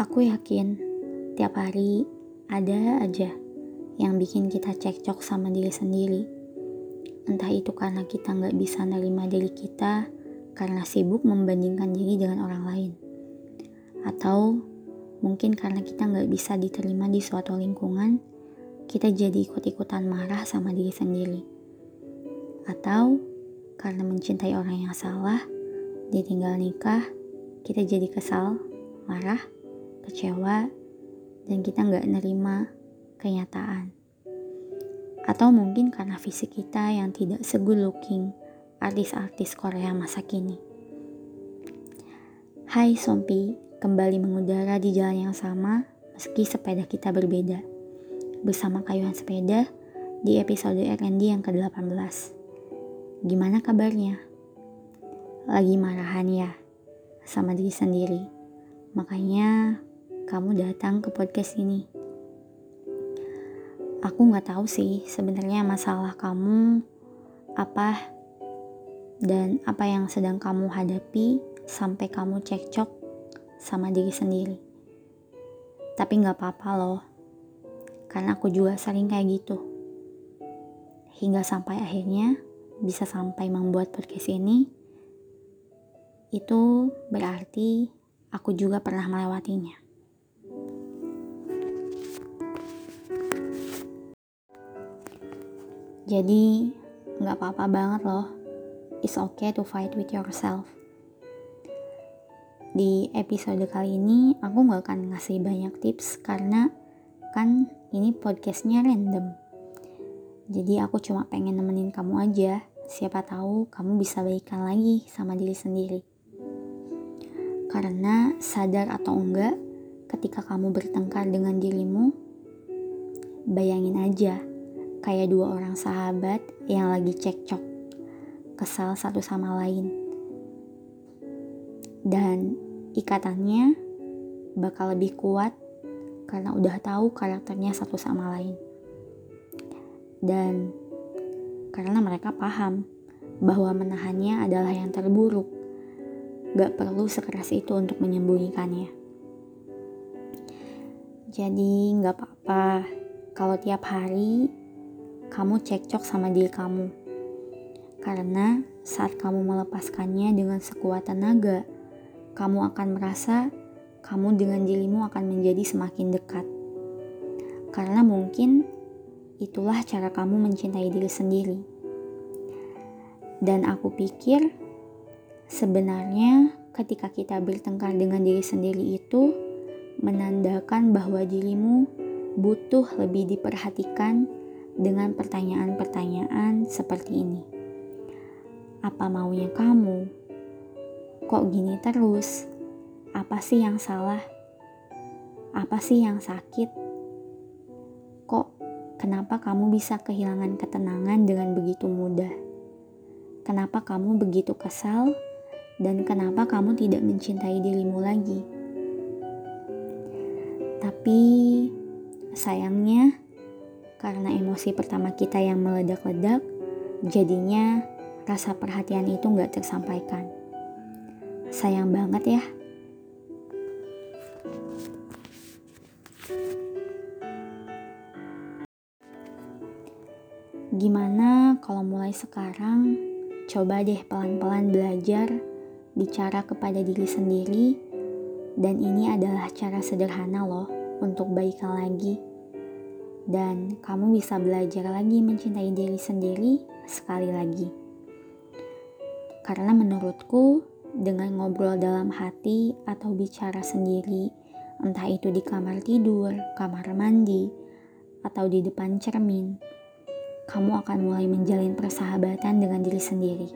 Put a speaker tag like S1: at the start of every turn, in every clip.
S1: Aku yakin tiap hari ada aja yang bikin kita cekcok sama diri sendiri. Entah itu karena kita nggak bisa nerima diri kita karena sibuk membandingkan diri dengan orang lain. Atau mungkin karena kita nggak bisa diterima di suatu lingkungan, kita jadi ikut-ikutan marah sama diri sendiri. Atau karena mencintai orang yang salah, ditinggal nikah, kita jadi kesal, marah, kecewa, dan kita nggak nerima kenyataan. Atau mungkin karena fisik kita yang tidak segood looking artis-artis Korea masa kini. Hai Sompi, kembali mengudara di jalan yang sama meski sepeda kita berbeda. Bersama kayuhan sepeda di episode R&D yang ke-18. Gimana kabarnya? Lagi marahan ya sama diri sendiri. Makanya kamu datang ke podcast ini. Aku nggak tahu sih sebenarnya masalah kamu apa dan apa yang sedang kamu hadapi sampai kamu cekcok sama diri sendiri. Tapi nggak apa-apa loh, karena aku juga sering kayak gitu. Hingga sampai akhirnya bisa sampai membuat podcast ini, itu berarti aku juga pernah melewatinya. Jadi nggak apa-apa banget loh. It's okay to fight with yourself. Di episode kali ini aku nggak akan ngasih banyak tips karena kan ini podcastnya random. Jadi aku cuma pengen nemenin kamu aja. Siapa tahu kamu bisa baikan lagi sama diri sendiri. Karena sadar atau enggak, ketika kamu bertengkar dengan dirimu, bayangin aja kayak dua orang sahabat yang lagi cekcok, kesal satu sama lain. Dan ikatannya bakal lebih kuat karena udah tahu karakternya satu sama lain. Dan karena mereka paham bahwa menahannya adalah yang terburuk. Gak perlu sekeras itu untuk menyembunyikannya. Jadi gak apa-apa kalau tiap hari kamu cekcok sama diri kamu. Karena saat kamu melepaskannya dengan sekuat tenaga, kamu akan merasa kamu dengan dirimu akan menjadi semakin dekat. Karena mungkin itulah cara kamu mencintai diri sendiri. Dan aku pikir sebenarnya ketika kita bertengkar dengan diri sendiri itu menandakan bahwa dirimu butuh lebih diperhatikan dengan pertanyaan-pertanyaan seperti ini. Apa maunya kamu? Kok gini terus? Apa sih yang salah? Apa sih yang sakit? Kok kenapa kamu bisa kehilangan ketenangan dengan begitu mudah? Kenapa kamu begitu kesal? Dan kenapa kamu tidak mencintai dirimu lagi? Tapi sayangnya karena emosi pertama kita yang meledak-ledak, jadinya rasa perhatian itu nggak tersampaikan. Sayang banget ya. Gimana kalau mulai sekarang coba deh pelan-pelan belajar bicara kepada diri sendiri dan ini adalah cara sederhana loh untuk baikan lagi dan kamu bisa belajar lagi mencintai diri sendiri sekali lagi. Karena menurutku, dengan ngobrol dalam hati atau bicara sendiri, entah itu di kamar tidur, kamar mandi, atau di depan cermin, kamu akan mulai menjalin persahabatan dengan diri sendiri.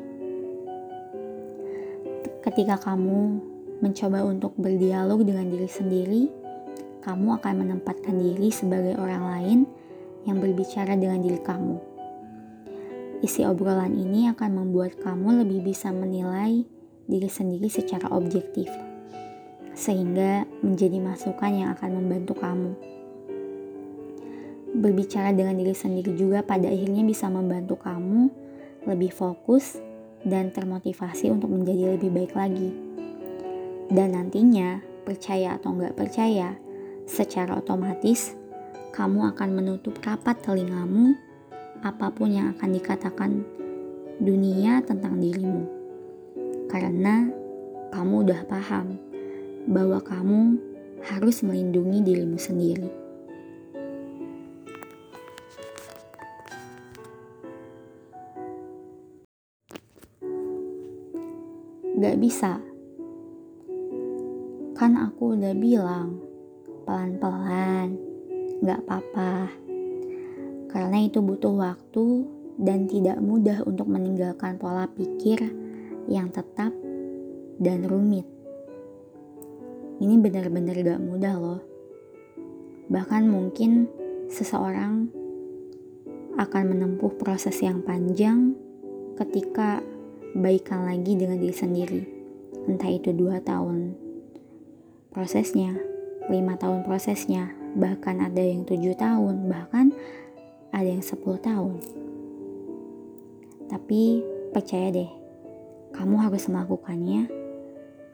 S1: Ketika kamu mencoba untuk berdialog dengan diri sendiri, kamu akan menempatkan diri sebagai orang lain yang berbicara dengan diri kamu. Isi obrolan ini akan membuat kamu lebih bisa menilai diri sendiri secara objektif, sehingga menjadi masukan yang akan membantu kamu. Berbicara dengan diri sendiri juga pada akhirnya bisa membantu kamu lebih fokus dan termotivasi untuk menjadi lebih baik lagi. Dan nantinya percaya atau nggak percaya, secara otomatis kamu akan menutup rapat telingamu apa pun yang akan dikatakan dunia tentang dirimu. Karena kamu udah paham bahwa kamu harus melindungi dirimu sendiri. Gak bisa. Kan aku udah bilang, pelan-pelan, gak apa-apa. Karena itu butuh waktu dan tidak mudah untuk meninggalkan pola pikir yang tetap dan rumit. Ini benar-benar gak mudah loh. Bahkan mungkin seseorang akan menempuh proses yang panjang ketika baikan lagi dengan diri sendiri. Entah itu dua tahun prosesnya, lima tahun prosesnya, bahkan ada yang tujuh tahun, bahkan ada yang sepuluh tahun. Tapi percaya deh, kamu harus melakukannya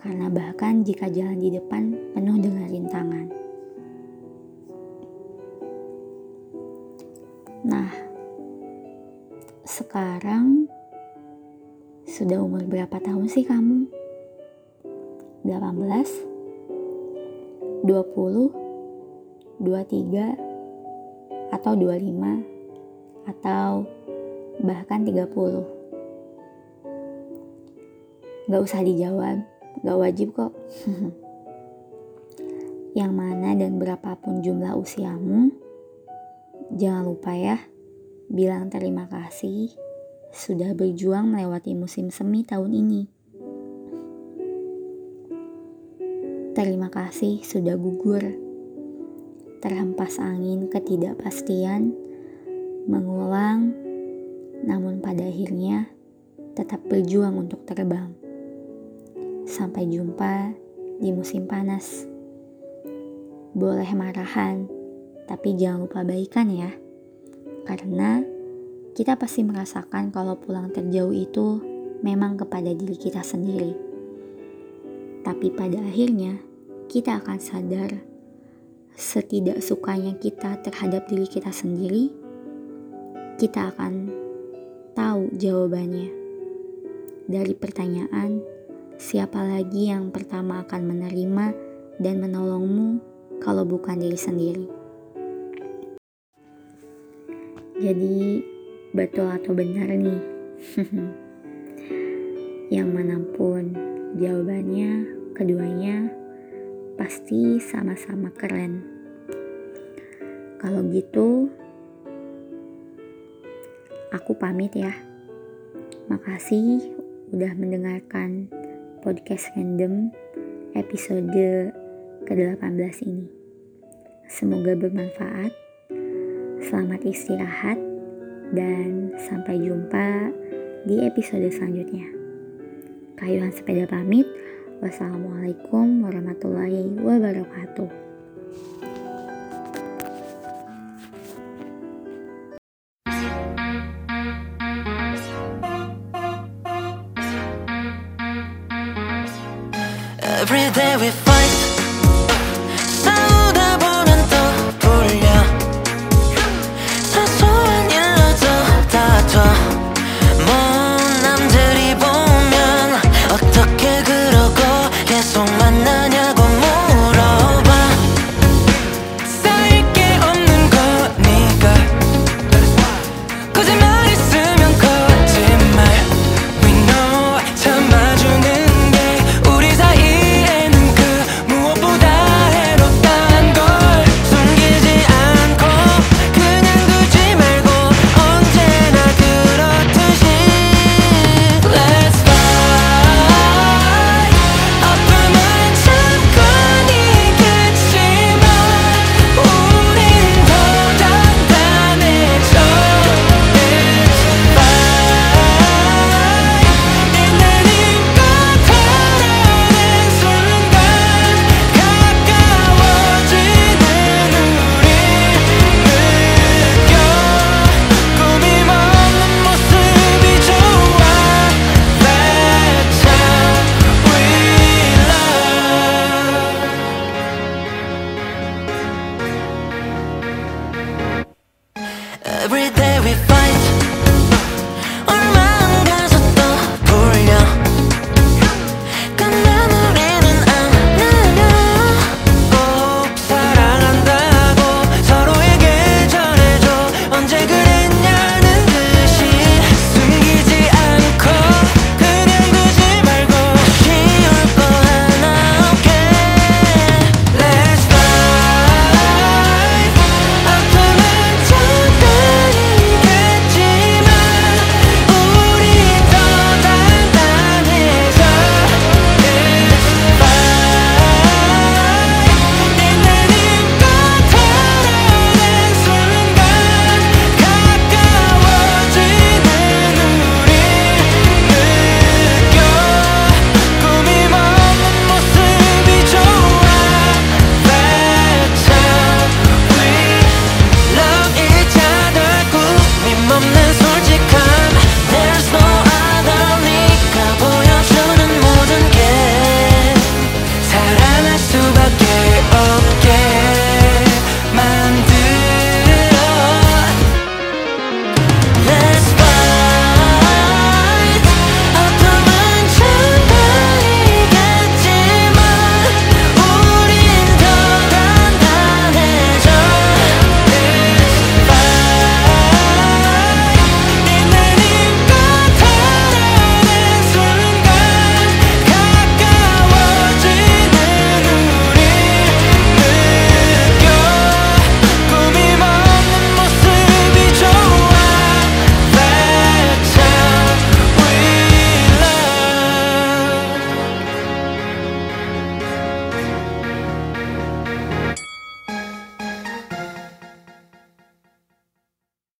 S1: karena bahkan jika jalan di depan penuh dengan rintangan. Nah, sekarang sudah umur berapa tahun sih kamu? 18? 20? 23? Atau 25? Atau bahkan 30? Gak usah dijawab, gak wajib kok. Yang mana dan berapapun jumlah usiamu, jangan lupa ya, bilang terima kasih sudah berjuang melewati musim semi tahun ini. Terima kasih sudah gugur, terhempas angin ketidakpastian, mengulang, namun pada akhirnya tetap berjuang untuk terbang. Sampai jumpa di musim panas. Boleh marahan, tapi jangan lupa baikan ya. Karena kita pasti merasakan kalau pulang terjauh itu memang kepada diri kita sendiri. Tapi pada akhirnya, kita akan sadar setidak sukanya kita terhadap diri kita sendiri, kita akan tahu jawabannya. Dari pertanyaan, Siapa lagi yang pertama akan menerima dan menolongmu kalau bukan diri sendiri? Jadi, betul atau benar nih? yang mana pun jawabannya, keduanya pasti sama-sama keren. Kalau gitu, aku pamit ya. Makasih udah mendengarkan podcast random episode ke-18 ini. Semoga bermanfaat. Selamat istirahat dan sampai jumpa di episode selanjutnya. Kayuhan sepeda pamit. Wassalamualaikum warahmatullahi wabarakatuh.
S2: Every day we